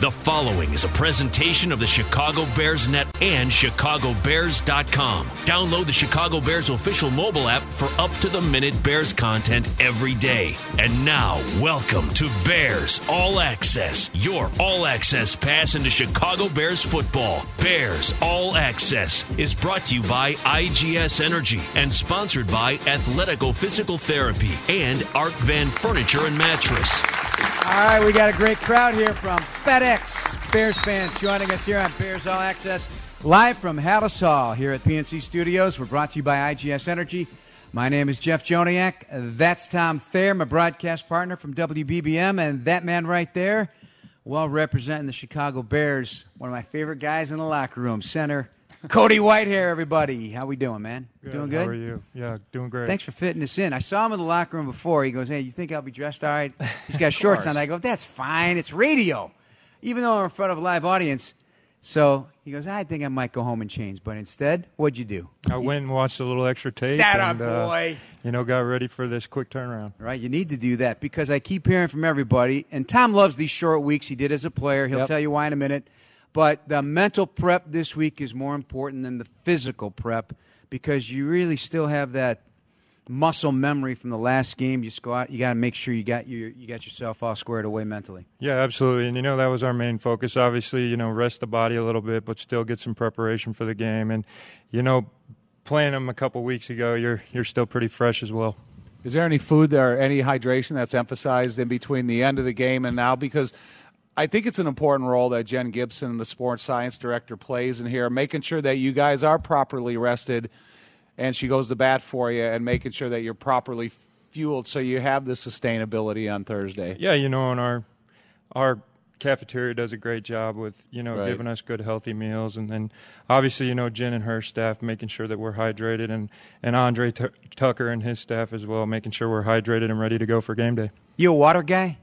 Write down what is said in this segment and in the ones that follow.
The following is a presentation of the Chicago Bears Net and ChicagoBears.com. Download the Chicago Bears official mobile app for up to the minute Bears content every day. And now, welcome to Bears All Access, your all access pass into Chicago Bears football. Bears All Access is brought to you by IGS Energy and sponsored by Athletico Physical Therapy and Art Van Furniture and Mattress. All right, we got a great crowd here from FedEx. Bears fans joining us here on Bears All Access, live from Halas Hall here at PNC Studios. We're brought to you by IGS Energy. My name is Jeff Joniak. That's Tom Thayer, my broadcast partner from WBBM, and that man right there, well representing the Chicago Bears, one of my favorite guys in the locker room, center Cody Whitehair. Everybody, how we doing, man? Doing good. How are you? Yeah, doing great. Thanks for fitting us in. I saw him in the locker room before. He goes, "Hey, you think I'll be dressed all right?" He's got shorts on. I go, "That's fine. It's radio." Even though I'm in front of a live audience. So he goes, "I think I might go home and change." But instead, what'd you do? I went and watched a little extra tape. That and, uh, boy. you know, got ready for this quick turnaround. Right, you need to do that because I keep hearing from everybody, and Tom loves these short weeks. He did as a player. He'll Yep. tell you why in a minute. But the mental prep this week is more important than the physical prep because you really still have that muscle memory from the last game. You go out, you got to make sure you got your you got yourself all squared away mentally. Yeah, absolutely. And you know, that was our main focus. Obviously, you know, rest the body a little bit, but still get some preparation for the game. And you know, playing them a couple weeks ago, you're you're still pretty fresh as well. Is there any food there, any hydration that's emphasized in between the end of the game and now? Because I think it's an important role that Jen Gibson, the sports science director, plays in here, making sure that you guys are properly rested and she goes to bat for you and making sure that you're properly fueled so you have the sustainability on Thursday. Yeah, you know, and our our cafeteria does a great job with you know Right. giving us good healthy meals, and then obviously you know Jen and her staff making sure that we're hydrated, and and Andre T- Tucker and his staff as well making sure we're hydrated and ready to go for game day. You a water guy?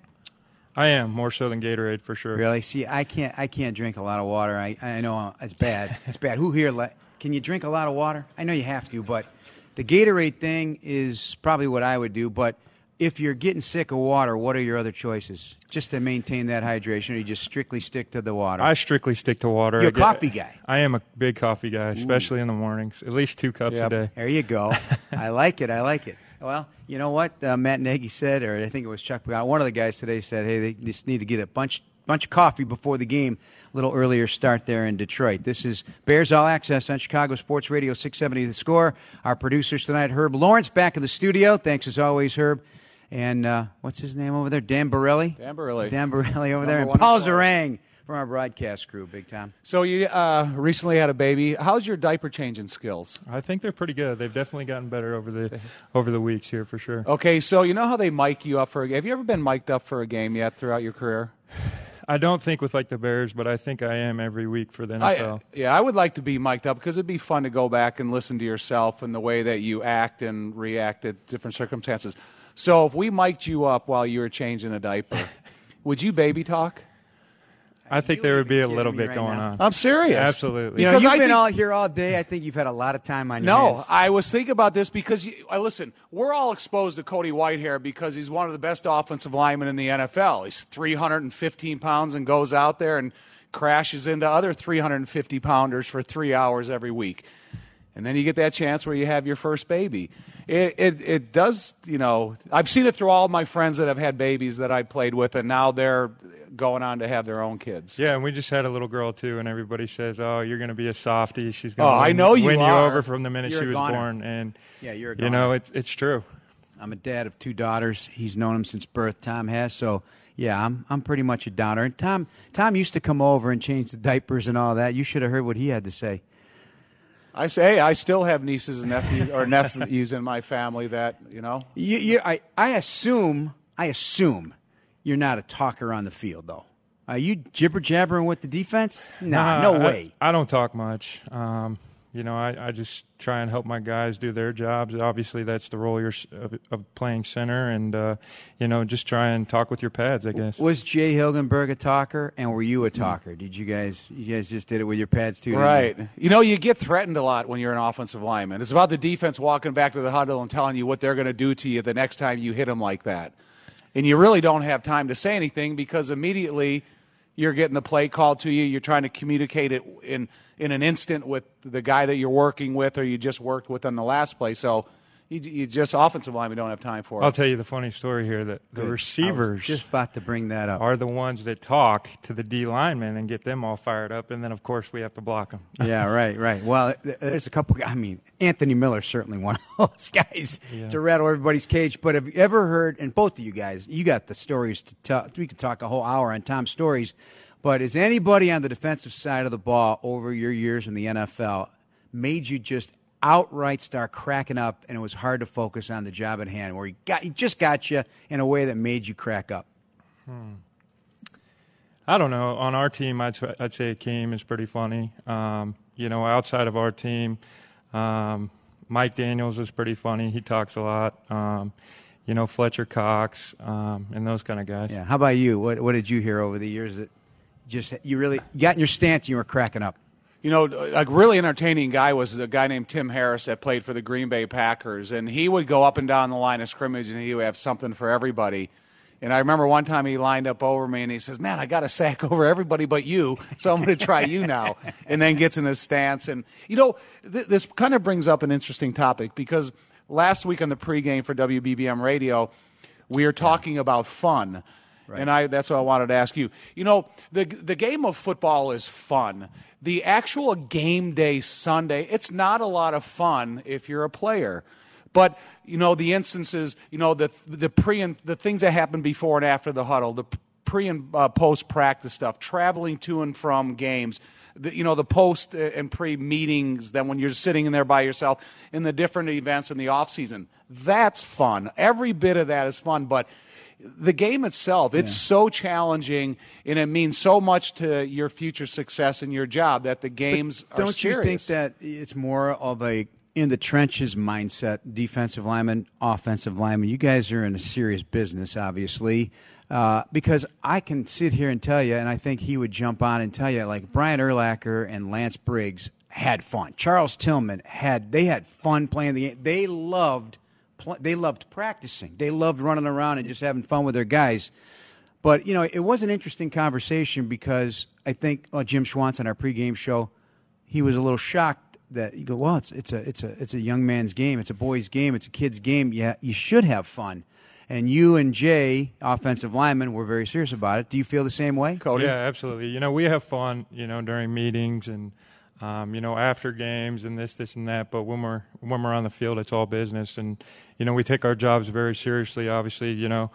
I am more so than Gatorade for sure. Really? See, I can't I can't drink a lot of water. I I know it's bad. It's bad. Who here le- can you drink a lot of water? I know you have to, but the Gatorade thing is probably what I would do, but if you're getting sick of water, what are your other choices? Just to maintain that hydration, or you just strictly stick to the water? I strictly stick to water. You're a coffee guy. I am a big coffee guy, especially in the mornings. At least two cups Yep. a day. There you go. I like it. I like it. Well, you know what uh, Matt Nagy said, or I think it was Chuck. One of the guys today said, "Hey, they just need to get a bunch bunch of coffee before the game. A little earlier start there in Detroit. This is Bears All Access on Chicago Sports Radio 670 The Score. Our producers tonight, Herb Lawrence, back in the studio. Thanks as always, Herb. And uh, what's his name over there? Dan Borelli. Dan Borelli. Dan Borelli over there, and Paul in Zarang from our broadcast crew. Big time. So you uh, recently had a baby. How's your diaper changing skills? I think they're pretty good. They've definitely gotten better over the over the weeks here for sure. Okay, so you know how they mic you up for a game? Have you ever been mic'd up for a game yet throughout your career? I don't think with like the Bears, but I think I am every week for the NFL. I, yeah, I would like to be mic'd up because it'd be fun to go back and listen to yourself and the way that you act and react at different circumstances. So if we mic'd you up while you were changing a diaper, would you baby talk? I think there would would be be a little bit right going now. on. I'm serious. Absolutely. You know, Because you've I been think- all here all day. I think you've had a lot of time on your No, hands. I was thinking about this because you, I listen. We're all exposed to Cody Whitehair because he's one of the best offensive linemen in the NFL. He's 315 pounds and goes out there and crashes into other 350 pounders for three hours every week, and then you get that chance where you have your first baby. It, it it does you know I've seen it through all my friends that have had babies that I played with, and now they're going on to have their own kids. Yeah, and we just had a little girl too, and everybody says, "Oh, you're going to be a softie. She's going Oh, to I win, know you win you over from the minute You're she was goner. born." And Yeah, you're a you know, it's it's true. I'm a dad of two daughters. He's known them since birth. Tom has. So yeah, I'm I'm pretty much a downer. And Tom Tom used to come over and change the diapers and all that. You should have heard what he had to say. I say I still have nieces and nephews or nephews in my family that you know. You, you, I I assume I assume you're not a talker on the field though. Are you jibber jabbering with the defense? Nah, no I- way. I, don't talk much. Um, you know, I, I just try and help my guys do their jobs. Obviously, that's the role you're, of, of playing center, and uh, you know, just try and talk with your pads. I guess. Was Jay Hilgenberg a talker, and were you a talker? Did you guys? You guys just did it with your pads too, didn't you? Right. You know, you get threatened a lot when you're an offensive lineman. It's about the defense walking back to the huddle and telling you what they're going to do to you the next time you hit them like that. And you really don't have time to say anything because immediately you're getting the play called to you. You're trying to communicate it in in an instant with the guy that you're working with, or you just worked with in the last play. So you, you just offensive line we don't have time for. I'll tell you the funny story here that the receivers just about to bring that up. are the ones that talk to the D linemen and get them all fired up, and then of course we have to block them. yeah, right, right. Well, there's a couple. I mean, Anthony Miller certainly one of those guys to rattle everybody's cage. But have you ever heard? And both of you guys, you got the stories to tell. We could talk a whole hour on Tom's stories. But is anybody on the defensive side of the ball over your years in the NFL made you just outright start cracking up, and it was hard to focus on the job at hand, where he got he just got you in a way that made you crack up? I don't know. On our team, I'd, I'd say Akiem is pretty funny. Um, you know, outside of our team, um, Mike Daniels is pretty funny. He talks a lot. Um, you know, Fletcher Cox um, and those kind of guys. Yeah. How about you? What What did you hear over the years that just you really you got in your stance? and You were cracking up. You know, a really entertaining guy was a guy named Tim Harris that played for the Green Bay Packers, and he would go up and down the line of scrimmage, and he would have something for everybody. And I remember one time he lined up over me, and he says, "Man, I got a sack over everybody but you, so I'm going to try you now." And then gets in his stance, and you know, th- this kind of brings up an interesting topic because last week on the pregame for WBBM Radio, we are talking about fun. And I, that's what I wanted to ask you. You know, the the game of football is fun. The actual game day Sunday, it's not a lot of fun if you're a player. But you know, the instances, you know, the the pre and the things that happen before and after the huddle, the pre and uh, post practice stuff, traveling to and from games. The, you know the post and pre meetings. Then when you're sitting in there by yourself in the different events in the off season, that's fun. Every bit of that is fun. But the game itself, it's so challenging and it means so much to your future success in your job that the games are Don't you think that it's more of a in the trenches mindset, defensive lineman, offensive lineman? You guys are in a serious business, obviously. Uh, because I can sit here and tell you, and I think he would jump on and tell you, like Brian Urlacher and Lance Briggs had fun. Charles Tillman had they had fun playing the game. They loved pl- they loved practicing. They loved running around and just having fun with their guys. But you know, it was an interesting conversation because I think uh, Jim Schwantz on our pregame show, he was a little shocked that you go, well, it's it's a it's a it's a young man's game, it's a boy's game, it's a kid's game. Yeah, you should have fun. And you and Jay, offensive lineman, were very serious about it. Do you feel the same way? Cody? Yeah, absolutely. You know, we have fun, you know, during meetings and um, you know, after games and this, this, and that. But when we're when we're on the field, it's all business, and you know, we take our jobs very seriously. Obviously, you know,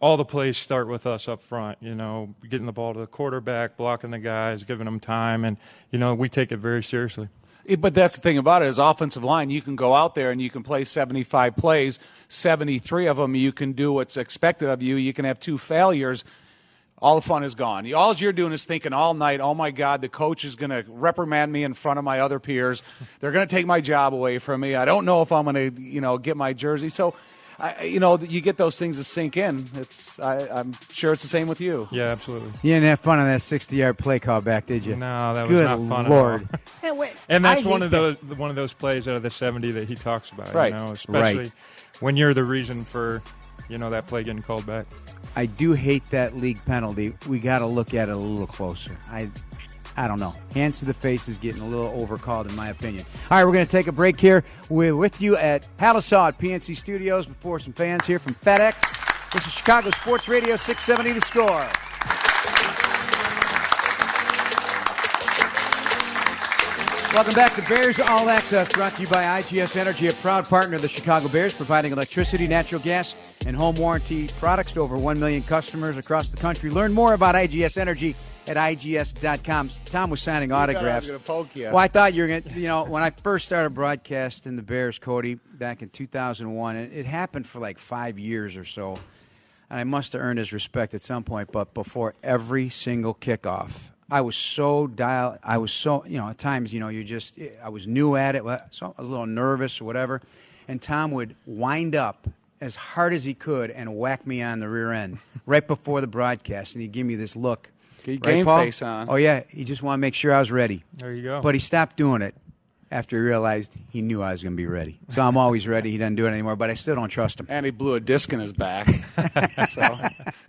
all the plays start with us up front. You know, getting the ball to the quarterback, blocking the guys, giving them time, and you know, we take it very seriously. But that's the thing about it is offensive line. You can go out there and you can play 75 plays, 73 of them you can do what's expected of you. You can have two failures. All the fun is gone. All you're doing is thinking all night, oh my God, the coach is going to reprimand me in front of my other peers. They're going to take my job away from me. I don't know if I'm going to, you know, get my jersey. So, I, you know, you get those things to sink in. It's, I, I'm sure it's the same with you. Yeah, absolutely. You didn't have fun on that sixty-yard play call back, did you? No, that was Good not fun Lord. at all. Hey, wait, And that's I one hate of that. those one of those plays out of the 70 that he talks about. Right. You know, especially Right. when you're the reason for, you know, that play getting called back. I do hate that league penalty. We got to look at it a little closer. I, I don't know. Hands to the face is getting a little overcalled, in my opinion. All right, we're going to take a break here. We're with you at Palisade PNC Studios before some fans here from FedEx. This is Chicago Sports Radio 670 The Score. Welcome back to Bears All Access, brought to you by IGS Energy, a proud partner of the Chicago Bears, providing electricity, natural gas, and home warranty products to over 1 million customers across the country. Learn more about IGS Energy at IGS.com. Tom was signing thought I was autographs. poke you. Well, I thought you were going to, you know, when I first started broadcasting the Bears, Cody, back in 2001, it, it happened for like five years or so. And I must have earned his respect at some point, but before every single kickoff, I was so dial. I was so, you know, at times, you know, you just, I was new at it, so I was a little nervous or whatever. And Tom would wind up as hard as he could and whack me on the rear end right before the broadcast, and he'd give me this look. Get Right, game Paul? face on. Oh yeah, he just wanted to make sure I was ready. There you go. But he stopped doing it after he realized he knew I was going to be ready. So I'm always ready. He doesn't do it anymore, but I still don't trust him. And he blew a disc in his back. so,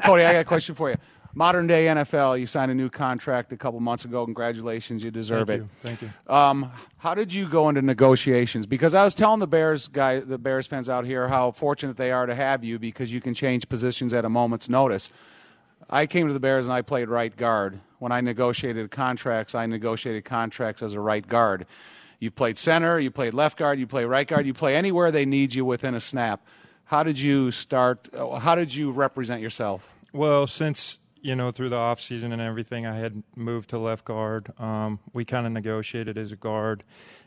Cody, I got a question for you. Modern day NFL. You signed a new contract a couple months ago. Congratulations, you deserve Thank it. you. Thank you. Um, how did you go into negotiations? Because I was telling the Bears guy, the Bears fans out here, how fortunate they are to have you because you can change positions at a moment's notice. I came to the Bears and I played right guard. When I negotiated contracts, I negotiated contracts as a right guard. You played center, you played left guard, you play right guard, you play anywhere they need you within a snap. How did you start? How did you represent yourself? Well, since you know through the off season and everything, I had moved to left guard. Um, we kind of negotiated as a guard,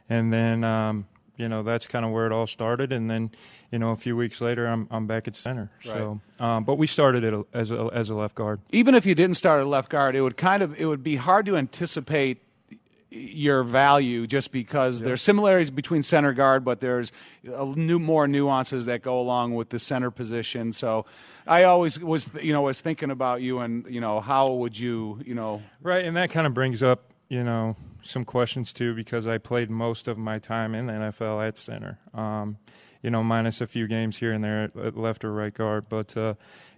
and then um, you know that's kind of where it all started. And then you know a few weeks later, I'm I'm back at center. So, um, but we started it as a as a left guard. Even if you didn't start at left guard, it would kind of it would be hard to anticipate your value just because there's similarities between center guard, but there's a new more nuances that go along with the center position. So I always was you know was thinking about you and you know how would you you know Right, and that kind of brings up, you know, some questions too because I played most of my time in the NFL at center. Um, you know, minus a few games here and there at, left or right guard, but uh,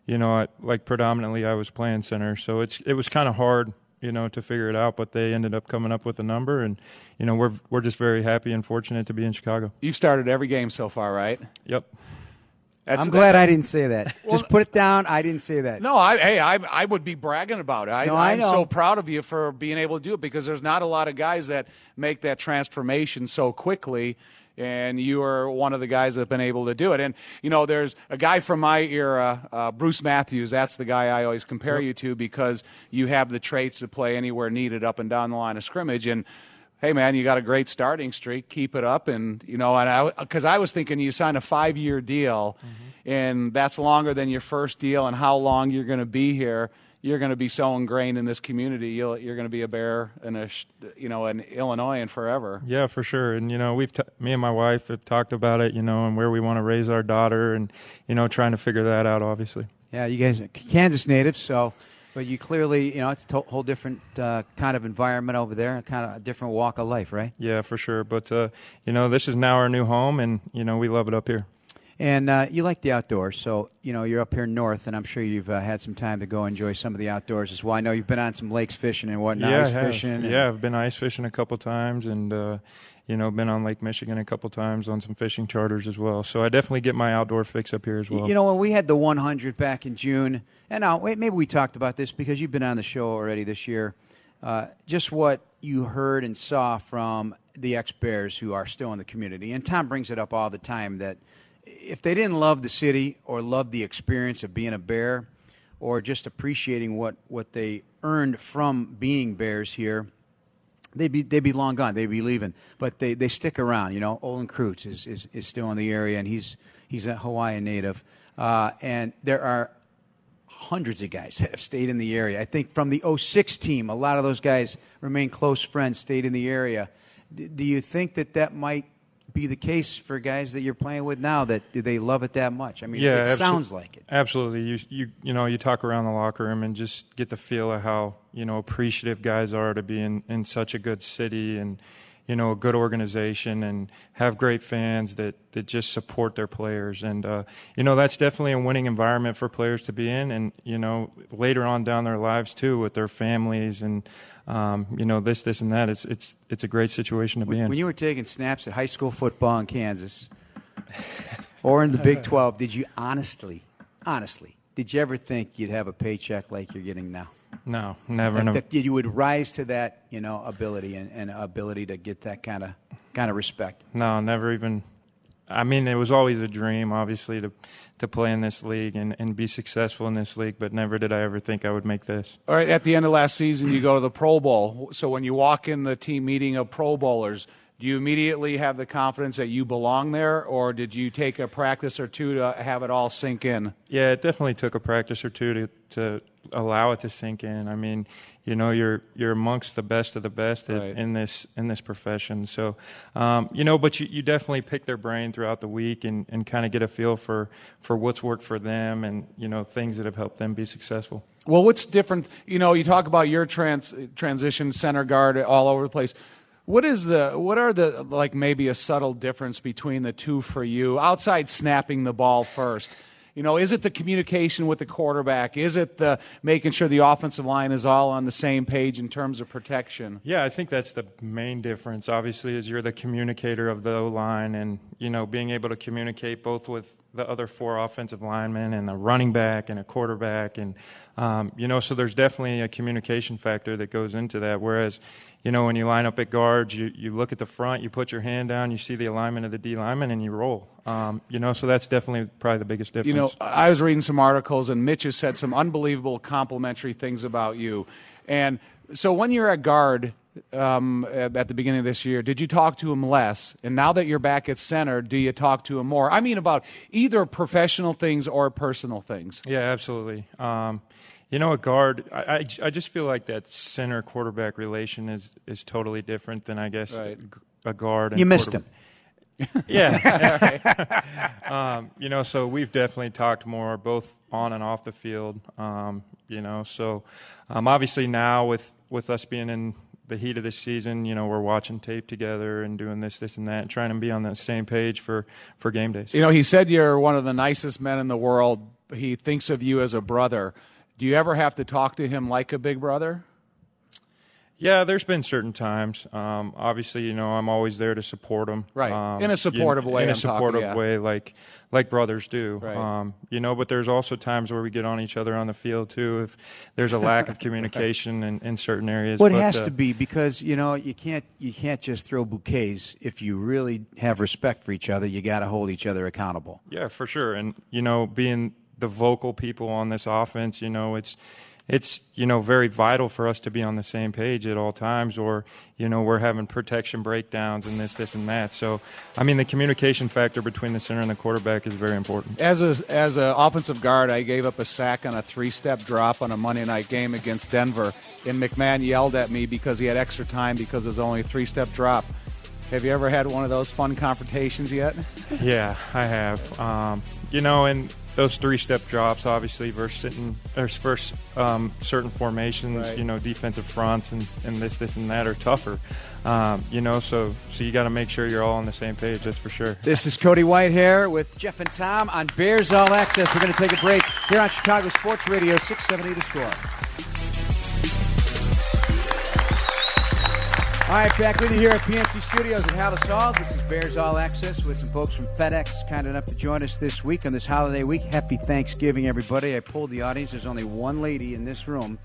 you know, I, like predominantly I was playing center, so it's it was kind of hard, you know, to figure it out. But they ended up coming up with a number, and you know, we're we're just very happy and fortunate to be in Chicago. you've started every game so far, right? Yep. That's I'm glad I didn't say that. Just put it down. I didn't say that. No, I, hey, I, I would be bragging about it. I, No, I I'm know. so proud of you for being able to do it because there's not a lot of guys that make that transformation so quickly. And you are one of the guys that have been able to do it. And, you know, there's a guy from my era, uh, Bruce Matthews. That's the guy I always compare you to because you have the traits to play anywhere needed up and down the line of scrimmage. And, hey man, you got a great starting streak. Keep it up, and you know, and I because I was thinking you signed a five year deal, mm-hmm. and that's longer than your first deal, and how long you're going to be here. You're going to be so ingrained in this community. You'll, you're going to be a bear in a, you know, an Illinoisan forever. Yeah, for sure. And you know, we've t- me and my wife have talked about it, you know, and where we want to raise our daughter, and you know, trying to figure that out. Obviously. Yeah, you guys are Kansas natives, so but you clearly, you know, it's a whole different uh, kind of environment over there, kind of a different walk of life, right? Yeah, for sure. But uh, you know, this is now our new home, and you know, we love it up here. And uh, you like the outdoors, so you know you're up here north, and I'm sure you've uh, had some time to go enjoy some of the outdoors as well. I know you've been on some lakes fishing and whatnot, yeah, ice fishing. Yeah, I've been ice fishing a couple times, and uh, you know, been on Lake Michigan a couple times on some fishing charters as well. So I definitely get my outdoor fix up here as well. You know, when we had the 100 back in June, and now wait, maybe we talked about this because you've been on the show already this year. Uh, just what you heard and saw from the ex Bears who are still in the community, and Tom brings it up all the time that if they didn't love the city or love the experience of being a Bear, or just appreciating what what they earned from being Bears here, they'd be they'd be long gone. They'd be leaving, but they, they stick around. You know, Olin Kreutz is, is, is still in the area, and he's he's a Hawaiian native. Uh, and there are hundreds of guys that have stayed in the area. I think from the 06 team, a lot of those guys remain close friends, stayed in the area. D- do you think that that might be the case for guys that you're playing with now? That do they love it that much? I mean, yeah, it abso- sounds like it. Absolutely. You you you know, you talk around the locker room and just get the feel of how, you know, appreciative guys are to be in, in such a good city and you know, a good organization and have great fans that, that just support their players. And, uh, you know, that's definitely a winning environment for players to be in. And, you know, later on down their lives too, with their families and, um, you know, this, this, and that, it's, it's, it's a great situation to be in. When you were taking snaps at high school football in Kansas or in the Big 12, did you honestly, honestly, did you ever think you'd have a paycheck like you're getting now? no, never. That, never. that you would rise to that, you know, ability and, and ability to get that kind of kind of respect. No, never even. I mean, it was always a dream, obviously, to to play in this league and, and be successful in this league. But never did I ever think I would make this. All right, at the end of last season, you go to the Pro Bowl. So when you walk in the team meeting of Pro Bowlers, do you immediately have the confidence that you belong there, or did you take a practice or two to have it all sink in? Yeah, it definitely took a practice or two to to allow it to sink in. I mean, you know, you're you're amongst the best of the best Right. in this in this profession. So, um, you know, but you, you definitely pick their brain throughout the week and, and kind of get a feel for for what's worked for them and you know things that have helped them be successful. Well, what's different? You know, you talk about your trans transition center guard all over the place. What is the what are the like maybe a subtle difference between the two for you outside snapping the ball first? You know, is it the communication with the quarterback? Is it the making sure the offensive line is all on the same page in terms of protection? Yeah, I think that's the main difference. Obviously, is you're the communicator of the line, and you know, being able to communicate both with the other four offensive linemen and a running back and a quarterback, and um, you know, so there's definitely a communication factor that goes into that. Whereas, you know, when you line up at guards, you, you look at the front, you put your hand down, you see the alignment of the D lineman, and you roll. Um, you know, so that's definitely probably the biggest difference. You know, I was reading some articles, and Mitch has said some unbelievable complimentary things about you. And so when you're at guard, um, at the beginning of this year, did you talk to him less? And now that you're back at center, do you talk to him more? I mean, about either professional things or personal things. Yeah, absolutely. Um, you know, a guard, I, I, I, just feel like that center quarterback relation is, is totally different than, I guess, right. a guard. you missed him. yeah. um, you know, so we've definitely talked more, both on and off the field. Um, you know, so um, obviously now with, with us being in the heat of the season, you know, we're watching tape together and doing this, this, and that, and trying to be on the same page for, for game days. You know, he said you're one of the nicest men in the world. He thinks of you as a brother. Do you ever have to talk to him like a big brother? Yeah, there's been certain times. Um, obviously, you know, I'm always there to support them. Right, um, in a supportive you, way. In a supportive talking, yeah. way, like like brothers do. Right. Um, you know, but there's also times where we get on each other on the field too. If there's a lack of communication in, in certain areas. Well, it but, has uh, to be because you know you can't you can't just throw bouquets. If you really have respect for each other, you got to hold each other accountable. Yeah, for sure. And you know, being the vocal people on this offense, you know, it's it's you know very vital for us to be on the same page at all times or you know we're having protection breakdowns and this this and that. So i mean the communication factor between the center and the quarterback is very important. As a as an offensive guard i gave up a sack on a three step drop on a monday night game against denver and mcmahon yelled at me because he had extra time because it was only a three step drop. Have you ever had one of those fun confrontations yet? Yeah i have. Um, you know and those three-step drops, obviously, versus sitting, there's first um, certain formations, Right. you know, defensive fronts and, and this, this, and that are tougher. Um, you know, so so you got to make sure you're all on the same page. That's for sure. This is Cody Whitehair with Jeff and Tom on Bears All Access. We're going to take a break here on Chicago Sports Radio 670 The Score. All right, back with you here at PNC Studios at Halas Hall. This is Bears All Access with some folks from FedEx kind enough to join us this week on this holiday week. Happy Thanksgiving, everybody. I pulled the audience. There's only one lady in this room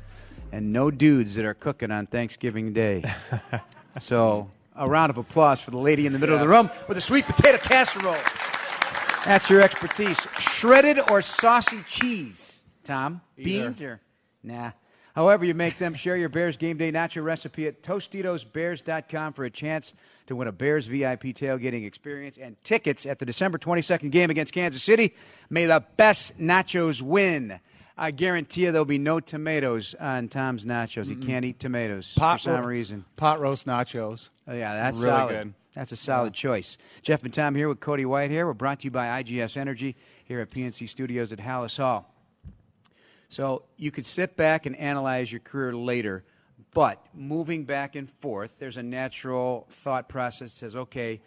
and no dudes that are cooking on Thanksgiving Day. so, a round of applause for the lady in the middle of the room with a sweet potato casserole. That's your expertise. Shredded or saucy cheese, Tom? Beans or nah? However you make them, share your Bears game day nacho recipe at TostitosBears.com for a chance to win a Bears VIP tailgating experience and tickets at the December 22nd game against Kansas City. May the best nachos win. I guarantee you there'll be no tomatoes on Tom's nachos. He can't eat tomatoes for some ro- reason. pot roast nachos Oh, yeah, that's Really solid. good. That's a solid choice. Jeff and Tom here with Cody Whitehair. We're brought to you by IGS Energy here at PNC Studios at Halas Hall. So you could sit back and analyze your career later, but moving back and forth, there's a natural thought process that says, okay,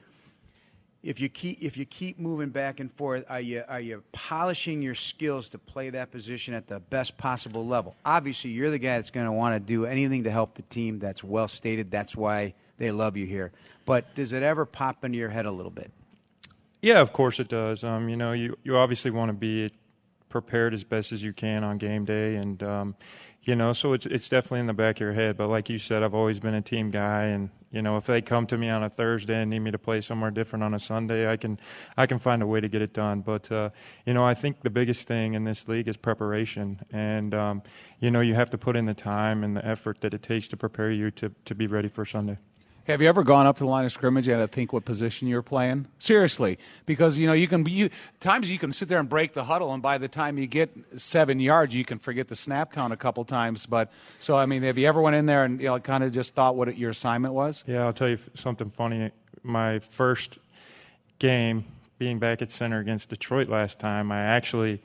if you keep if you keep moving back and forth, are you are you polishing your skills to play that position at the best possible level? Obviously, you're the guy that's going to want to do anything to help the team. That's well stated. That's why they love you here. But does it ever pop into your head a little bit? Yeah, of course it does. Um, you know, you, you obviously want to be prepared as best as you can on game day, and um, you know, so it's it's definitely in the back of your head. But like you said, I've always been a team guy, and you know, if they come to me on a Thursday and need me to play somewhere different on a Sunday, I can I can find a way to get it done. But uh, you know, I think the biggest thing in this league is preparation, and um, you know, you have to put in the time and the effort that it takes to prepare you to to be ready for Sunday. Have you ever gone up to the line of scrimmage and had to think what position you're playing? Seriously, because you know you can you, times you can sit there and break the huddle, and by the time you get seven yards, you can forget the snap count a couple times. But so I mean, have you ever went in there and you know kind of just thought what it, your assignment was? Yeah, I'll tell you something funny. My first game, being back at center against Detroit last time, I actually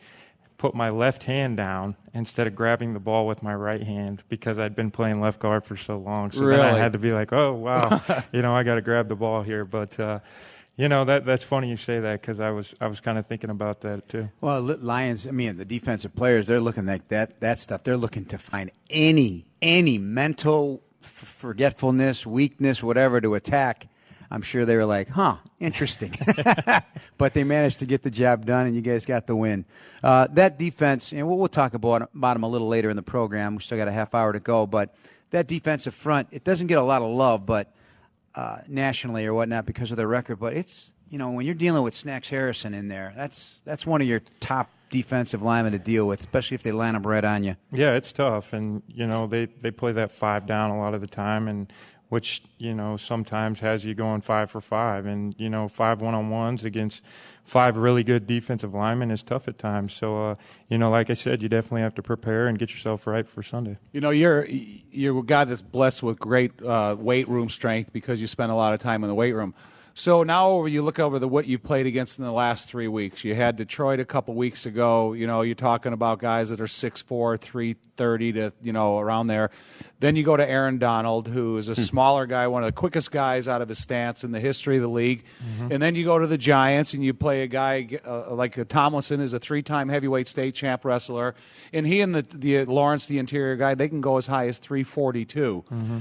put my left hand down instead of grabbing the ball with my right hand because I'd been playing left guard for so long. So then I had to be like, oh wow, you know, I got to grab the ball here. But uh, You know that that's funny you say that because I was I was kind of thinking about that too. Well, Lions. I mean, the defensive players they're looking like that that stuff. They're looking to find any any mental f- forgetfulness, weakness, whatever to attack. I'm sure they were like, "Huh, interesting," but they managed to get the job done, and you guys got the win. Uh, that defense, and we'll, we'll talk about, about them a little later in the program. We still got a half hour to go, but that defensive front, it doesn't get a lot of love, but uh, nationally or whatnot because of their record. But it's you know when you're dealing with Snacks Harrison in there, that's that's one of your top defensive linemen to deal with, especially if they line up right on you. Yeah, it's tough, and you know they they play that five down a lot of the time, and which you know sometimes has you going five for five, and you know five one on ones against five really good defensive linemen is tough at times. So uh, you know, like I said, you definitely have to prepare and get yourself right for Sunday. You know, you're you're a guy that's blessed with great uh, weight room strength because you spend a lot of time in the weight room. So now you look over the what you've played against in the last three weeks. You had Detroit a couple weeks ago. You know, you're talking about guys that are 6'4", 330 to you know around there. Then you go to Aaron Donald, who is a hmm. smaller guy, one of the quickest guys out of his stance in the history of the league. Mm-hmm. And then you go to the Giants and you play a guy uh, like Tomlinson, is a three-time heavyweight state champ wrestler, and he and the, the Lawrence, the interior guy, they can go as high as 342. Mm-hmm.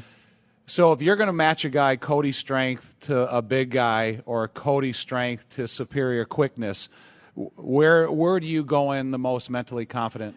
So if you're going to match a guy Cody strength to a big guy or Cody strength to superior quickness, where where do you go in the most mentally confident?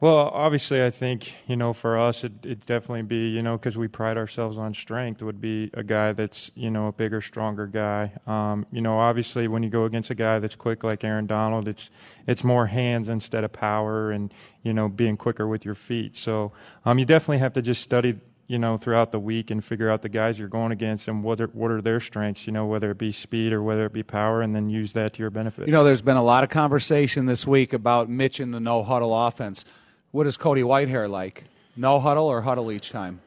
Well, obviously, I think you know for us it it definitely be you know because we pride ourselves on strength would be a guy that's you know a bigger, stronger guy. Um, you know, obviously when you go against a guy that's quick like Aaron Donald, it's it's more hands instead of power, and you know being quicker with your feet. So um, you definitely have to just study you know, throughout the week and figure out the guys you're going against and what are, what are their strengths, you know, whether it be speed or whether it be power, and then use that to your benefit. You know, there's been a lot of conversation this week about Mitch and the no huddle offense. What is Cody Whitehair like? No huddle or huddle each time?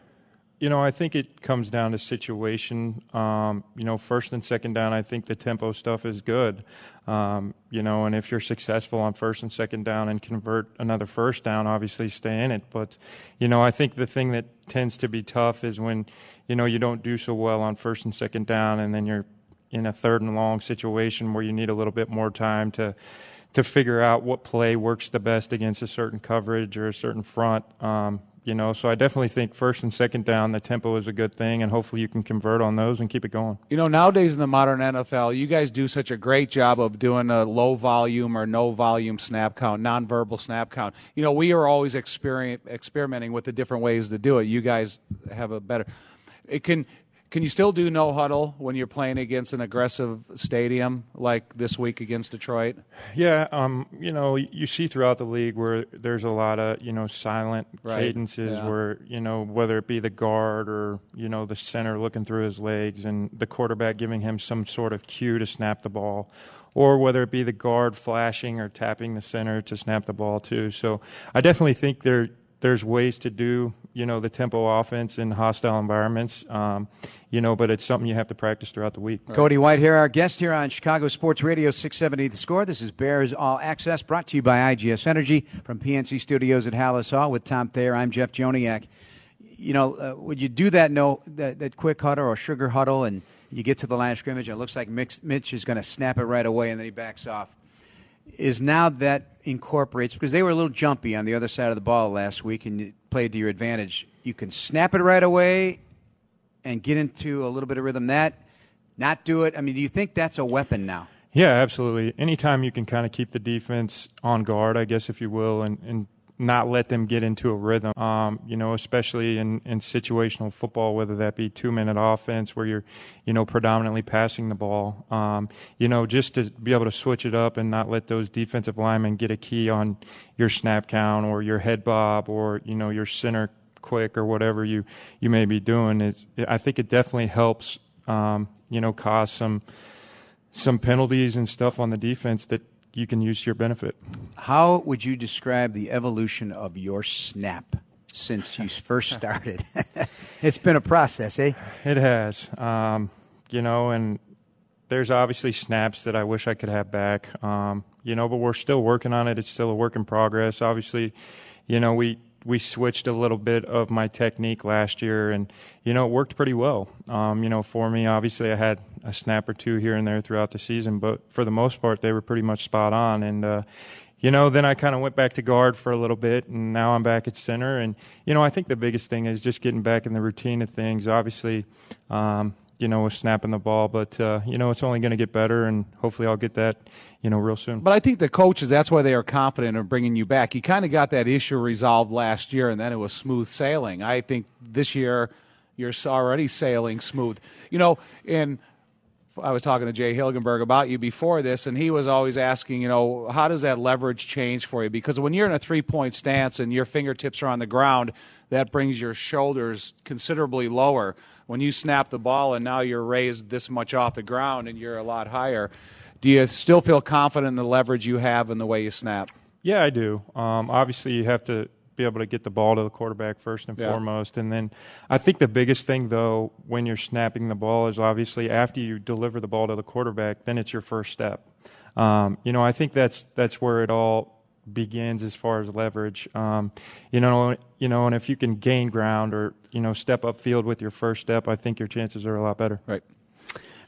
You know, I think it comes down to situation. Um, you know, first and second down, I think the tempo stuff is good. Um, you know, and if you're successful on first and second down and convert another first down, obviously stay in it. But, you know, I think the thing that tends to be tough is when, you know, you don't do so well on first and second down and then you're in a third and long situation where you need a little bit more time to to figure out what play works the best against a certain coverage or a certain front. Um, you know, so I definitely think first and second down, the tempo is a good thing, and hopefully you can convert on those and keep it going. You know, nowadays in the modern NFL, you guys do such a great job of doing a low volume or no volume snap count, nonverbal snap count. You know, we are always experimenting with the different ways to do it. You guys have a better. It can can you still do no huddle when you're playing against an aggressive stadium like this week against Detroit? Yeah, um, you know, you see throughout the league where there's a lot of you know silent right. cadences yeah. where you know whether it be the guard or you know the center looking through his legs and the quarterback giving him some sort of cue to snap the ball or whether it be the guard flashing or tapping the center to snap the ball too. So I definitely think there there's ways to do you know the tempo offense in hostile environments um, you know but it's something you have to practice throughout the week. Cody white here our guest here on chicago sports radio 670 the score. This is bears all access brought to you by igs energy from pnc studios at halas hall with tom thayer. I'm jeff joniak. You know uh, would you do that no that, that quick huddle or sugar huddle and you get to the line of scrimmage and it looks like mitch, is going to snap it right away and then he backs off. Is now that incorporates because they were a little jumpy on the other side of the ball last week and you played to your advantage. You can snap it right away and get into a little bit of rhythm. That not do it. I mean, do you think that's a weapon now? Yeah, absolutely. Anytime you can kind of keep the defense on guard, I guess, if you will, and, and not let them get into a rhythm. Um, you know, especially in, in situational football, whether that be two minute offense where you're, you know, predominantly passing the ball. Um, you know, just to be able to switch it up and not let those defensive linemen get a key on your snap count or your head bob or you know your center quick or whatever you you may be doing. I think it definitely helps. Um, you know, cause some some penalties and stuff on the defense that you can use to your benefit. How would you describe the evolution of your snap since you first started? it's been a process, eh? It has. Um, you know, and there's obviously snaps that I wish I could have back. Um, you know, but we're still working on it. It's still a work in progress. Obviously, you know, we we switched a little bit of my technique last year, and you know it worked pretty well. Um, you know, for me, obviously, I had a snap or two here and there throughout the season, but for the most part, they were pretty much spot on. And uh, you know, then I kind of went back to guard for a little bit, and now I'm back at center. And you know, I think the biggest thing is just getting back in the routine of things. Obviously, um, you know, with snapping the ball, but uh, you know, it's only going to get better, and hopefully, I'll get that, you know, real soon. But I think the coaches, that's why they are confident in bringing you back. You kind of got that issue resolved last year, and then it was smooth sailing. I think this year you're already sailing smooth. You know, and I was talking to Jay Hilgenberg about you before this, and he was always asking, you know, how does that leverage change for you? Because when you're in a three point stance and your fingertips are on the ground, that brings your shoulders considerably lower. When you snap the ball and now you're raised this much off the ground and you're a lot higher, do you still feel confident in the leverage you have and the way you snap? Yeah, I do. Um, obviously, you have to be able to get the ball to the quarterback first and yeah. foremost. And then I think the biggest thing, though, when you're snapping the ball is obviously after you deliver the ball to the quarterback, then it's your first step. Um, you know, I think that's that's where it all begins as far as leverage. Um, you know, you know, and if you can gain ground or you know step up field with your first step, I think your chances are a lot better. Right.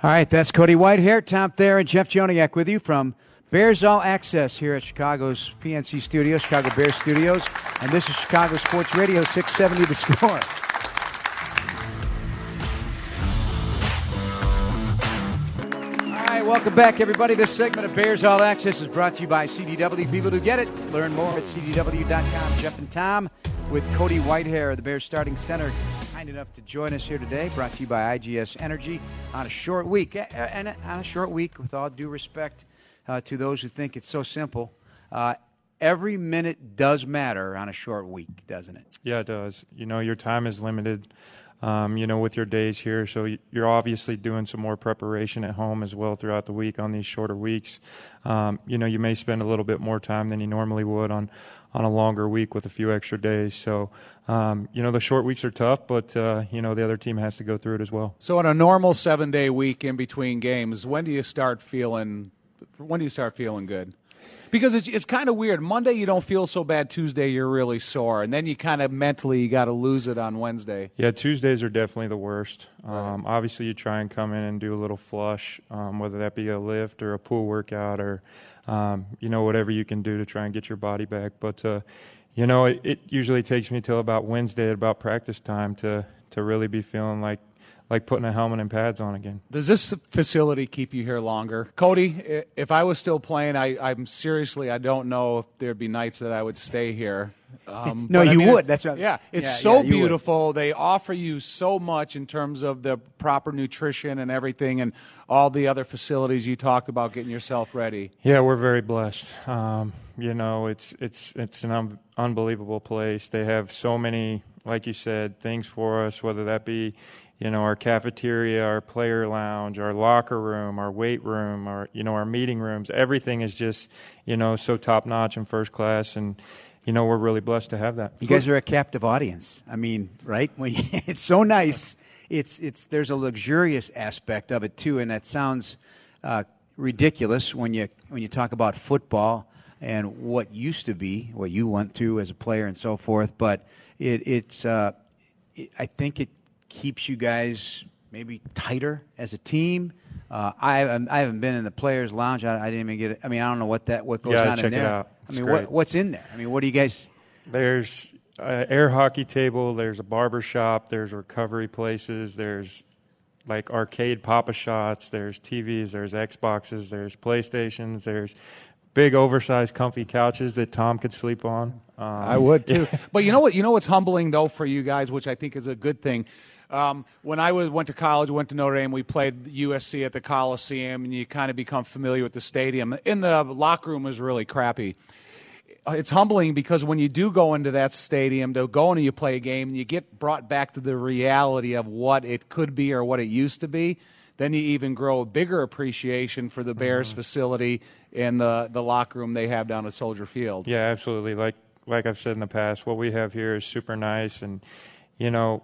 All right, that's Cody Whitehair, Tom Thayer, and Jeff Joniak with you from Bears All Access here at Chicago's PNC Studios, Chicago Bears Studios. And this is Chicago Sports Radio 670 The Score. Right, welcome back, everybody. This segment of Bears All Access is brought to you by CDW. People who get it, learn more at CDW.com. Jeff and Tom with Cody Whitehair, the Bears starting center, kind enough to join us here today. Brought to you by IGS Energy on a short week. And on a short week, with all due respect uh, to those who think it's so simple. Uh, every minute does matter on a short week, doesn't it? Yeah, it does. You know, your time is limited. Um, you know, with your days here, so you're obviously doing some more preparation at home as well throughout the week on these shorter weeks. Um, you know, you may spend a little bit more time than you normally would on on a longer week with a few extra days. So, um, you know, the short weeks are tough, but uh, you know the other team has to go through it as well. So, on a normal seven day week in between games, when do you start feeling when do you start feeling good? Because it's, it's kind of weird. Monday you don't feel so bad. Tuesday you're really sore, and then you kind of mentally you got to lose it on Wednesday. Yeah, Tuesdays are definitely the worst. Um, Obviously, you try and come in and do a little flush, um, whether that be a lift or a pool workout or um, you know whatever you can do to try and get your body back. But uh, you know, it, it usually takes me till about Wednesday, at about practice time, to to really be feeling like like putting a helmet and pads on again. Does this facility keep you here longer, Cody? If I was still playing, I, I'm seriously, I don't know if there'd be nights that I would stay here. Um, no, you I mean, would. That's right. Yeah, it's yeah, so yeah, beautiful. Would. They offer you so much in terms of the proper nutrition and everything, and all the other facilities you talked about getting yourself ready. Yeah, we're very blessed. Um, you know, it's it's it's an un- unbelievable place. They have so many, like you said, things for us. Whether that be you know our cafeteria our player lounge our locker room our weight room our you know our meeting rooms. Everything is just you know so top notch and first class and you know we're really blessed to have that. You guys are a captive audience. I mean right? When you, it's so nice. It's it's there's a luxurious aspect of it too and that sounds uh, ridiculous when you when you talk about football and what used to be what you went through as a player and so forth but it, it's uh, it, i think it keeps you guys maybe tighter as a team. Uh, I haven't, I haven't been in the players' lounge. I, I, didn't even get it. I mean, I don't know what that what goes yeah, on check in there. It out. I mean, what, what's in there? I mean, what do you guys? There's an air hockey table. There's a barber shop. There's recovery places. There's like arcade Pop-A-Shots. There's TVs. There's Xboxes. There's PlayStations. There's big, oversized, comfy couches that Tom could sleep on. Um, I would too. but you know what? You know what's humbling though for you guys, which I think is a good thing um, when I was, went to college, went to Notre Dame, we played USC at the Coliseum, and you kind of become familiar with the stadium. In the locker room was really crappy. It's humbling because when you do go into that stadium to go in and you play a game, and you get brought back to the reality of what it could be or what it used to be. Then you even grow a bigger appreciation for the Bears mm-hmm. facility and the the locker room they have down at Soldier Field. Yeah, absolutely. Like like I've said in the past, what we have here is super nice, and you know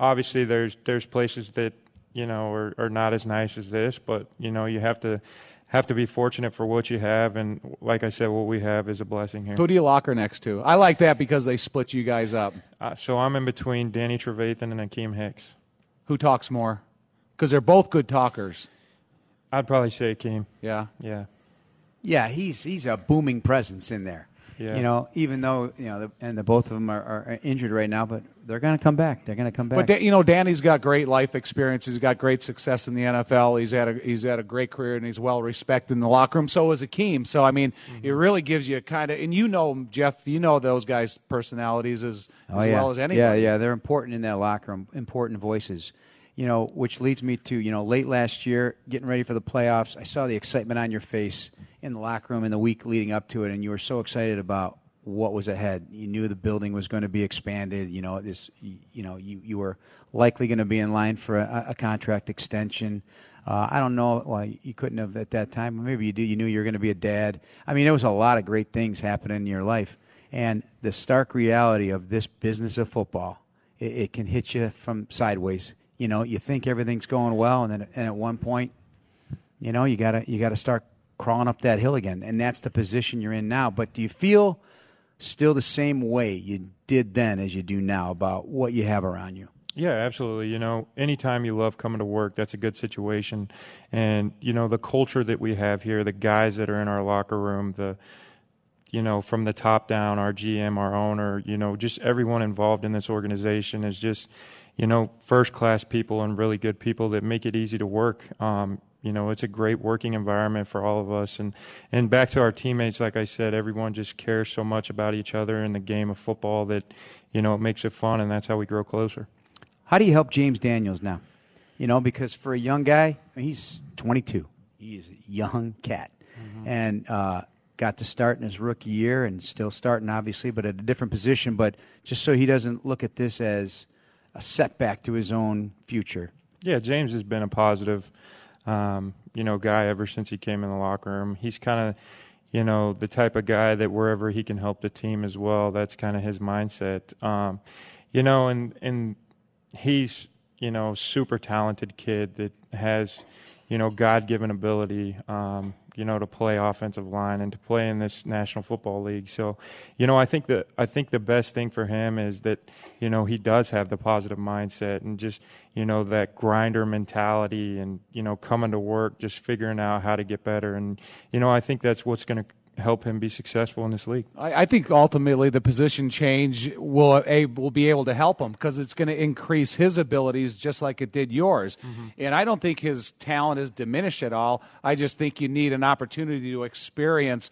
obviously there's there's places that you know are, are not as nice as this, but you know you have to have to be fortunate for what you have, and like I said, what we have is a blessing here. Who do you locker next to? I like that because they split you guys up. Uh, so I'm in between Danny Trevathan and Akiem Hicks. Who talks more? Because they're both good talkers. I'd probably say Akiem. Yeah. Yeah. Yeah, he's he's a booming presence in there. Yeah. You know, even though you know, the, and the both of them are, are injured right now, but they're going to come back. They're going to come back. But Da- you know, Danny's got great life experience. He's got great success in the NFL. He's had a he's had a great career and he's well respected in the locker room. So is Akiem. So I mean, Mm-hmm. it really gives you a kind of and you know Jeff, you know those guys' personalities as Oh, as yeah. well as anybody. Yeah, yeah, they're important in that locker room, important voices. You know, which leads me to you know late last year, getting ready for the playoffs. I saw the excitement on your face in the locker room in the week leading up to it, and you were so excited about what was ahead. You knew the building was going to be expanded. You know, this, you know, you you were likely going to be in line for a, a contract extension. Uh, I don't know. Well, you couldn't have at that time. Maybe you do. You knew you were going to be a dad. I mean, there was a lot of great things happening in your life, and the stark reality of this business of football, it, it can hit you from sideways. You know, you think everything's going well, and then and at one point, you know, you gotta you gotta start crawling up that hill again, and that's the position you're in now. But do you feel still the same way you did then as you do now about what you have around you? Yeah, absolutely. You know, anytime you love coming to work, that's a good situation. And, you know, the culture that we have here, the guys that are in our locker room, the, you know, from the top down, our GM, our owner, you know, just everyone involved in this organization is just, you know, first class people and really good people that make it easy to work. Um, you know, it's a great working environment for all of us. And, and back to our teammates, like I said, everyone just cares so much about each other in the game of football that, you know, it makes it fun and that's how we grow closer. How do you help James Daniels now? You know, because for a young guy, he's 22. He is a young cat, and uh, got to start in his rookie year, and still starting, obviously, but at a different position. But just so he doesn't look at this as a setback to his own future. Yeah, James has been a positive, um, you know, guy ever since he came in the locker room. He's kind of, you know, the type of guy that wherever he can help the team as well, that's kind of his mindset. Um, you know, and and he's you know super talented kid that has you know God given ability. Um, you know, to play offensive line and to play in this National Football League. So, you know, I think that I think the best thing for him is that, you know, he does have the positive mindset and just, you know, that grinder mentality and, you know, coming to work, just figuring out how to get better. And, you know, I think that's what's going to help him be successful in this league. I, I think ultimately the position change will a, will be able to help him because it's going to increase his abilities just like it did yours. And I don't think his talent is diminished at all. I just think you need an opportunity to experience.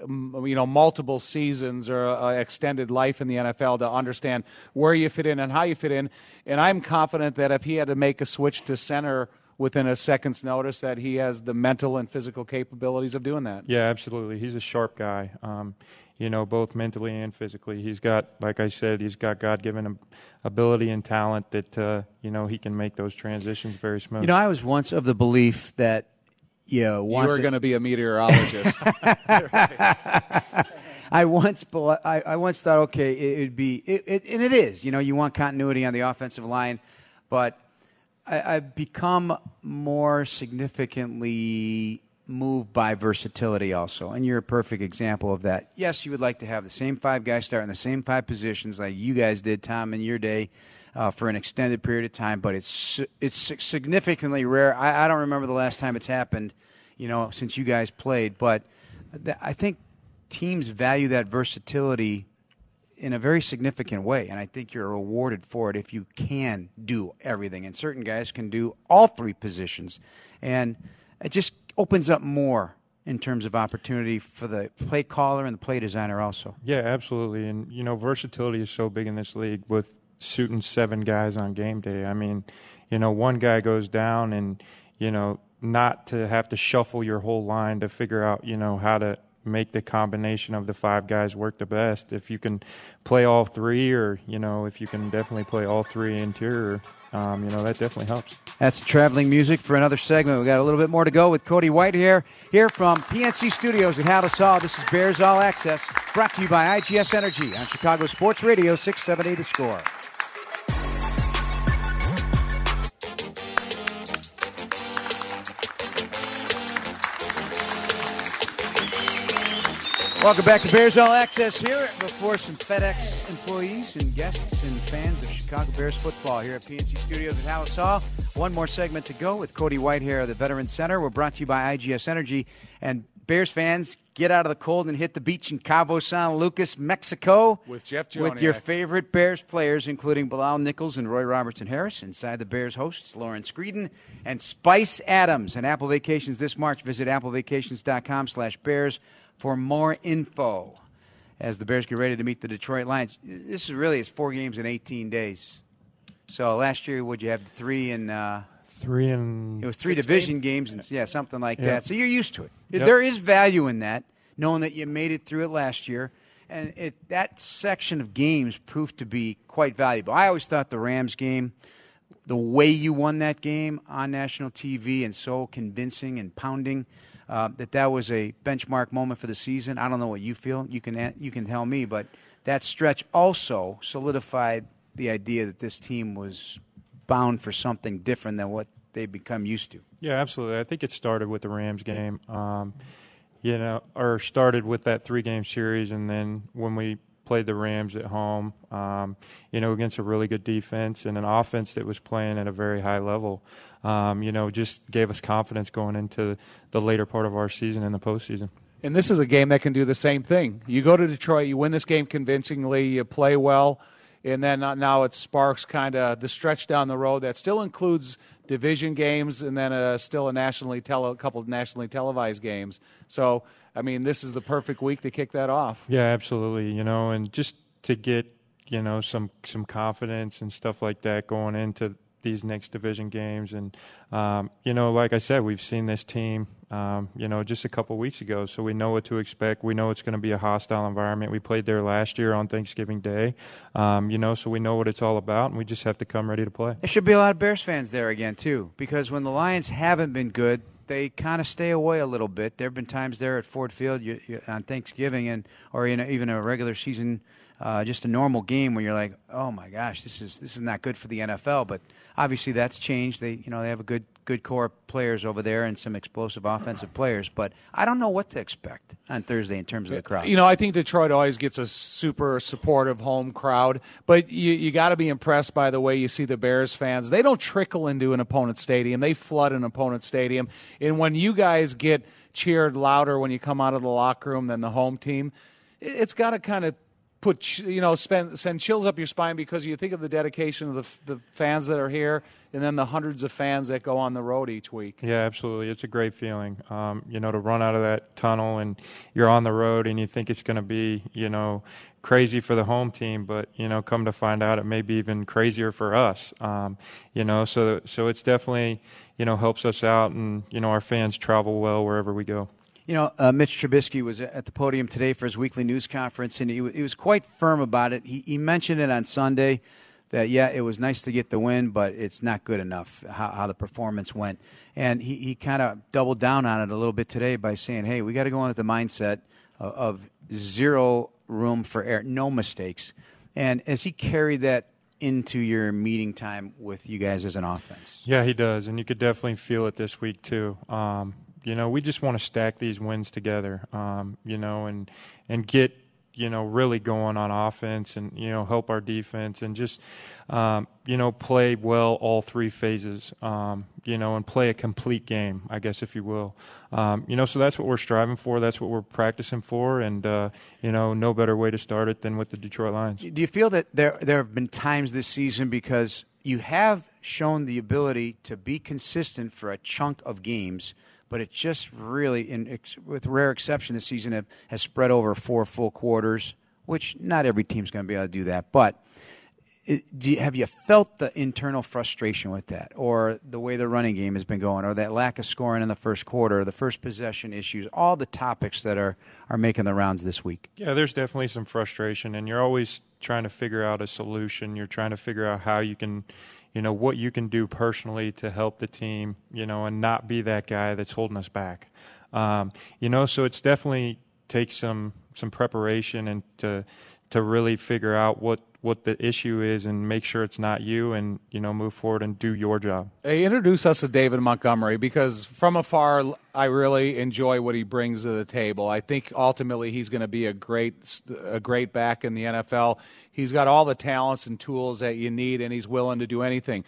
You know, multiple seasons or uh, extended life in the NFL to understand where you fit in and how you fit in. And I'm confident that if he had to make a switch to center within a second's notice, that he has the mental and physical capabilities of doing that. Yeah, absolutely. He's a sharp guy. Um, you know, both mentally and physically. He's got, like I said, he's got God-given ability and talent that uh, you know he can make those transitions very smooth. You know, I was once of the belief that you You want are the- going to be a meteorologist. I once, I, I once thought, okay, it would be, it, it, and it is. You know, you want continuity on the offensive line, but I, I've become more significantly moved by versatility also, and you're a perfect example of that. Yes, you would like to have the same five guys start in the same five positions like you guys did, Tom, in your day. Uh, for an extended period of time, but it's it's significantly rare. I, I don't remember the last time it's happened, you know, since you guys played. But th- I think teams value that versatility in a very significant way, and I think you're rewarded for it if you can do everything. And certain guys can do all three positions, and it just opens up more in terms of opportunity for the play caller and the play designer also. Yeah, absolutely. And you know, versatility is so big in this league with suiting seven guys on game day. I mean, you know, one guy goes down and, you know, not to have to shuffle your whole line to figure out, you know, how to make the combination of the five guys work the best. If you can play all three or, you know, if you can definitely play all three interior, um, you know, that definitely helps. That's traveling music for another segment. We got a little bit more to go with Cody Whitehair, here from PNC Studios at Hall. This is Bears All Access, brought to you by IGS Energy on Chicago Sports Radio 670 The Score. Welcome back to Bears All Access here before some FedEx employees and guests and fans of Chicago Bears football here at PNC Studios at Halas Hall. One more segment to go with Cody Whitehair of the Veterans Center. We're brought to you by IGS Energy. And Bears fans, get out of the cold and hit the beach in Cabo San Lucas, Mexico. With Jeff With your favorite Bears players, including Bilal Nichols and Roy Robertson Harris. Inside the Bears hosts, Lauren Screeden and Spice Adams. And Apple Vacations this March. Visit applevacations.com slash bears for more info. As the Bears get ready to meet the Detroit Lions. This is really, it's four games in 18 days. So last year, would you have three and uh, Three and it was three division games and yeah, something like Yeah. that. So you're used to it. Yep. There is value in that, knowing that you made it through it last year, and it that section of games proved to be quite valuable. I always thought the Rams game, the way you won that game on national TV and so convincing and pounding. Uh, that that was a benchmark moment for the season. I don't know what you feel. You can you can tell me, but that stretch also solidified the idea that this team was bound for something different than what they've become used to. Yeah, absolutely. I think it started with the Rams game, um, you know, or started with that three game series, and then when we played the Rams at home, um, you know, against a really good defense and an offense that was playing at a very high level, um, you know, just gave us confidence going into the later part of our season and the postseason. And this is a game that can do the same thing. You go to Detroit, you win this game convincingly, you play well, and then now it sparks kind of the stretch down the road that still includes division games and then uh, still a nationally tele- a couple of nationally televised games. So, I mean, this is the perfect week to kick that off. Yeah, absolutely. You know, and just to get you know some some confidence and stuff like that going into these next division games, and um, you know, like I said, we've seen this team, um, you know, just a couple weeks ago, so we know what to expect. We know it's going to be a hostile environment. We played there last year on Thanksgiving Day, um, you know, so we know what it's all about, and we just have to come ready to play. There should be a lot of Bears fans there again too, because when the Lions haven't been good, they kind of stay away a little bit. There have been times there at Ford Field you, you, on Thanksgiving and or in a, even a regular season, uh, just a normal game where you're like, oh my gosh, this is this is not good for the NFL. But obviously that's changed. They you know they have a good good core players over there and some explosive offensive players. But I don't know what to expect on Thursday in terms of the crowd. You know, I think Detroit always gets a super supportive home crowd, but you, you got to be impressed by the way you see the Bears fans. They don't trickle into an opponent's stadium, they flood an opponent's stadium. And when you guys get cheered louder when you come out of the locker room than the home team, it's got to kind of put you know spend, send chills up your spine because you think of the dedication of the, the fans that are here and then the hundreds of fans that go on the road each week Yeah, absolutely. It's a great feeling, um, you know, to run out of that tunnel and you're on the road and you think it's going to be, you know, crazy for the home team, but you know, come to find out, it may be even crazier for us. Um, you know, so so it's definitely, you know, helps us out, and you know, our fans travel well wherever we go. You know, uh, Mitch Trubisky was at the podium today for his weekly news conference, and he, he was quite firm about it. He, he mentioned it on Sunday that, yeah, it was nice to get the win, but it's not good enough how, how the performance went. And he, he kind of doubled down on it a little bit today by saying, hey, we got to go in with the mindset of, of zero room for error, no mistakes. And as he carried that into your meeting time with you guys as an offense? Yeah, he does, and you could definitely feel it this week too. Um, you know, we just want to stack these wins together. Um, you know, and and get you know really going on offense, and you know help our defense, and just um, you know play well all three phases. Um, you know, and play a complete game, I guess, if you will. Um, you know, so that's what we're striving for. That's what we're practicing for, and uh, you know, no better way to start it than with the Detroit Lions. Do you feel that there there have been times this season because you have shown the ability to be consistent for a chunk of games, but it just really, in, with rare exception, this season have, has spread over four full quarters, which not every team's going to be able to do that. But it, do you, have you felt the internal frustration with that, or the way the running game has been going, or that lack of scoring in the first quarter, or the first possession issues, all the topics that are, are making the rounds this week? Yeah, there's definitely some frustration, and you're always trying to figure out a solution. You're trying to figure out how you can, you know, what you can do personally to help the team, you know, and not be that guy that's holding us back. Um, you know, so it's definitely takes some some preparation and to to really figure out what what the issue is and make sure it's not you and you know move forward and do your job Hey, introduce us to David Montgomery because from afar, I really enjoy what he brings to the table. I think ultimately he's going to be a great, a great back in the NFL. He's got all the talents and tools that you need, and he's willing to do anything.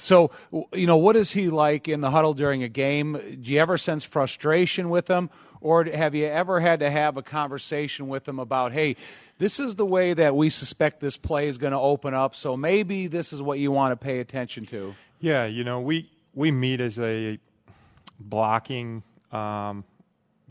So, you know, what is he like in the huddle during a game? Do you ever sense frustration with him? Or have you ever had to have a conversation with him about, hey, this is the way that we suspect this play is going to open up, so maybe this is what you want to pay attention to? Yeah, you know, we, we meet as a blocking um,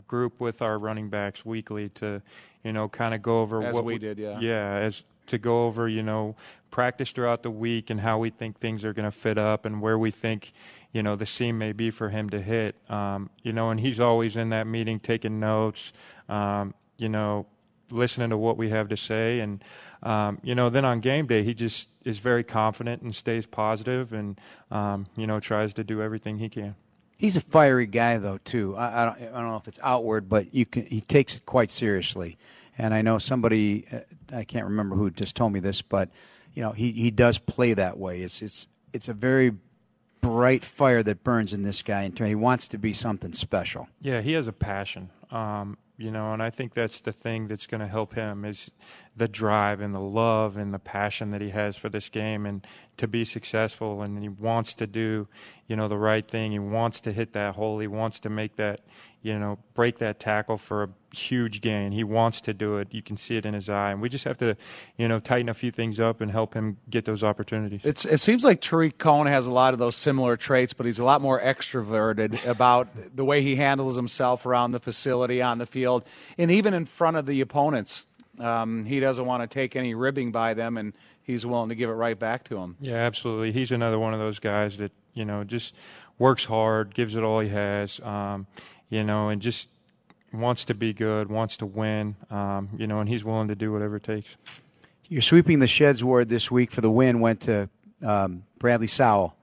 group with our running backs weekly to, you know, kind of go over as what we did, yeah, yeah, as to go over, you know, practice throughout the week and how we think things are going to fit up and where we think, you know, the seam may be for him to hit. Um, you know, and he's always in that meeting taking notes, um, you know, listening to what we have to say. And, um, you know, then on game day, he just is very confident and stays positive and, um, you know, tries to do everything he can. He's a fiery guy, though, too. I, I, don't, I don't know if it's outward, but you can, he takes it quite seriously. And I know somebody, uh, I can't remember who just told me this, but you know he, he does play that way. It's it's it's a very bright fire that burns in this guy. In And he wants to be something special. Yeah, he has a passion. Um, you know, and I think that's the thing that's going to help him is the drive and the love and the passion that he has for this game and to be successful. And he wants to do, you know, the right thing. He wants to hit that hole. He wants to make that, you know, break that tackle for a huge gain. He wants to do it. You can see it in his eye. And we just have to, you know, tighten a few things up and help him get those opportunities. It's, it seems like Tarik Cohen has a lot of those similar traits, but he's a lot more extroverted about the way he handles himself around the facility, on the field, and even in front of the opponents. Um, he doesn't want to take any ribbing by them, and he's willing to give it right back to them. Yeah, absolutely. He's another one of those guys that you know just works hard, gives it all he has, um, you know, and just wants to be good, wants to win, um, you know, and he's willing to do whatever it takes. You're sweeping the Sheds award this week for the win went to um, Bradley Sowell,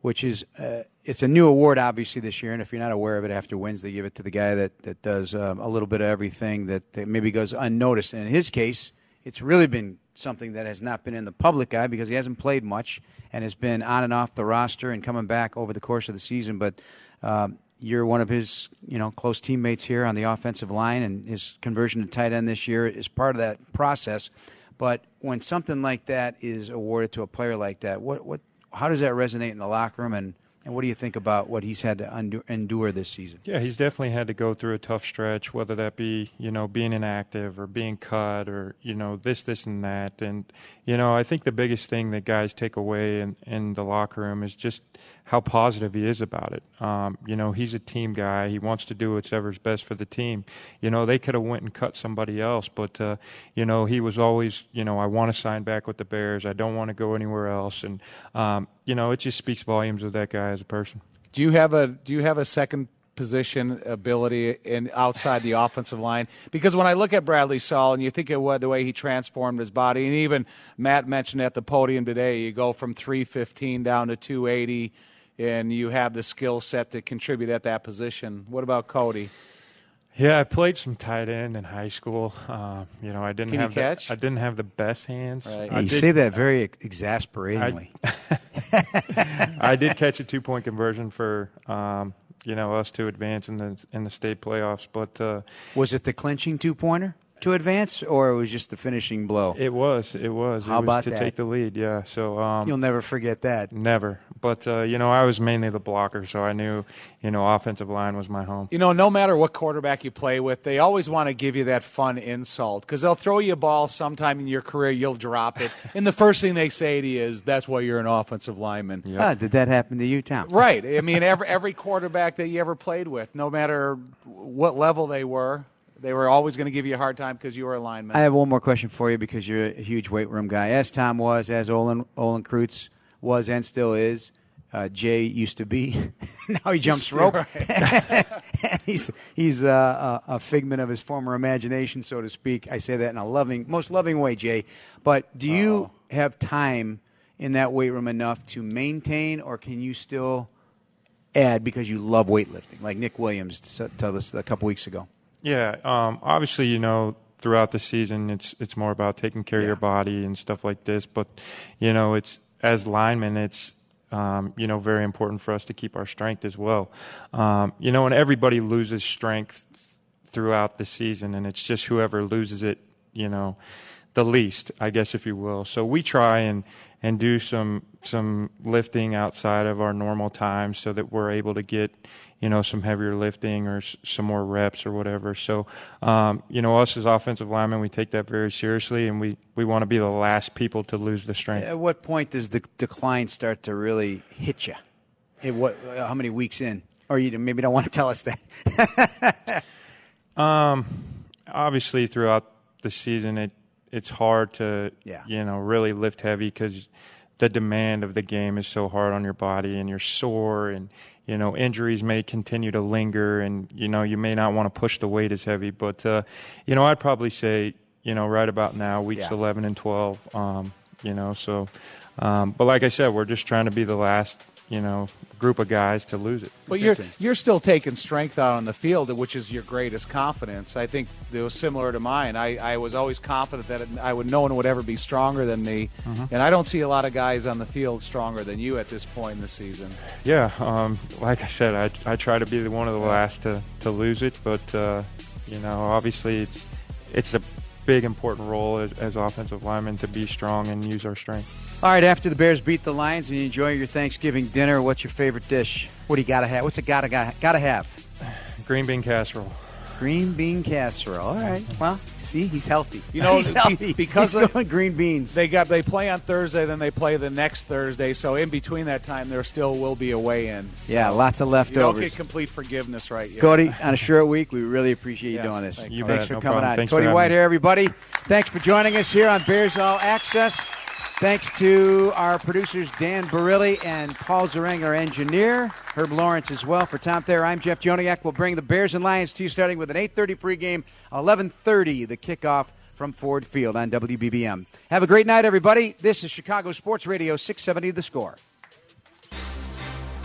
which is uh, it's a new award obviously this year. And if you're not aware of it, after wins they give it to the guy that that does um, a little bit of everything that, that maybe goes unnoticed. And in his case, it's really been something that has not been in the public eye because he hasn't played much and has been on and off the roster and coming back over the course of the season. But um, you're one of his, you know, close teammates here on the offensive line, and his conversion to tight end this year is part of that process. But when something like that is awarded to a player like that, what, what, how does that resonate in the locker room, and and what do you think about what he's had to endure this season? Yeah, he's definitely had to go through a tough stretch, whether that be you know being inactive or being cut or you know this, this, and that. And you know, I think the biggest thing that guys take away in in the locker room is just how positive he is about it. Um, you know, he's a team guy. He wants to do whatever's best for the team. You know, they could have went and cut somebody else, but uh, you know, he was always, you know, I want to sign back with the Bears. I don't want to go anywhere else, and um, you know, it just speaks volumes of that guy as a person. Do you have a Do you have a second position ability outside the offensive line. Because when I look at Bradley Sowell and you think of what the way he transformed his body, and even Matt mentioned at the podium today, you go from 315 down to 280 and you have the skill set to contribute at that position. What about Cody? Yeah, I played some tight end in high school. Uh, you know, I didn't Can have catch? The, I didn't have the best hands. Right. You did, say that very exasperatingly. I, I did catch a two point conversion for um, you know us to advance in the in the state playoffs, but uh, was it the clinching two pointer? To advance, or it was just the finishing blow? It was. It was. How it was about to that? take the lead? Yeah. So um, you'll never forget that. Never. But uh, you know, I was mainly the blocker, so I knew you know offensive line was my home. You know, no matter what quarterback you play with, they always want to give you that fun insult because they'll throw you a ball sometime in your career, you'll drop it, and the first thing they say to you is, "That's why you're an offensive lineman." Yep. Ah, did that happen to you, Tom? Right. I mean, every every quarterback that you ever played with, no matter what level they were, they were always going to give you a hard time because you were a lineman. I have one more question for you because you're a huge weight room guy, as Tom was, as Olin Olin Kreutz was, and still is. Uh, Jay used to be. now he jumps rope. he's he's uh, a, a, figment of his former imagination, so to speak. I say that in a loving, most loving way, Jay. But do you oh. have time in that weight room enough to maintain, or can you still add because you love weightlifting, like Nick Williams told us a couple weeks ago? Yeah, um, obviously, you know, throughout the season, it's it's more about taking care yeah. of your body and stuff like this. But you know, it's as linemen, it's um, you know very important for us to keep our strength as well. Um, you know, and everybody loses strength throughout the season, and it's just whoever loses it, you know, the least, I guess, if you will. So we try and and do some some lifting outside of our normal time so that we're able to get you know some heavier lifting or s- some more reps or whatever. So um, you know us as offensive linemen, we take that very seriously, and we we want to be the last people to lose the strength. At what point does the decline start to really hit you? At what? How many weeks in? Or you maybe don't want to tell us that. um, obviously throughout the season it it's hard to Yeah. you know really lift heavy because the demand of the game is so hard on your body and you're sore and you know injuries may continue to linger and you know you may not want to push the weight as heavy but uh, you know I'd probably say you know right about now weeks Yeah. 11 and 12 um, you know so um, but like I said we're just trying to be the last you know group of guys to lose it But you're you're still taking strength out on the field, which is your greatest confidence. I think it was similar to mine. I, I was always confident that I would no one would ever be stronger than me, Mm-hmm. and I don't see a lot of guys on the field stronger than you at this point in the season. Yeah, um, like I said, I, I try to be the one of the last to, to lose it, but uh, you know, obviously it's it's a big important role as, as offensive linemen to be strong and use our strength. All right, after the Bears beat the Lions and you enjoy your Thanksgiving dinner, what's your favorite dish? What do you gotta have? What's it gotta gotta, gotta have? Green bean casserole. Green bean casserole. All right. Well, see, he's healthy. You know, he's healthy because he's of- going green beans. They got they play on Thursday, then they play the next Thursday. So in between that time, there still will be a weigh-in. So yeah, lots of You don't get complete forgiveness right yet. Cody, on a short week, we really appreciate you Yes, doing this. thank you. Thanks bet, for no coming problem. on. Thanks Cody White me. here, everybody. Thanks for joining us here on Bears All Access. Thanks to our producers, Dan Barilli and Paul Zareng, our engineer. Herb Lawrence as well. For Tom Thayer, I'm Jeff Joniak. We'll bring the Bears and Lions to you starting with an 8.30 pregame, 11.30 the kickoff from Ford Field on WBBM. Have a great night, everybody. This is Chicago Sports Radio 670 The Score.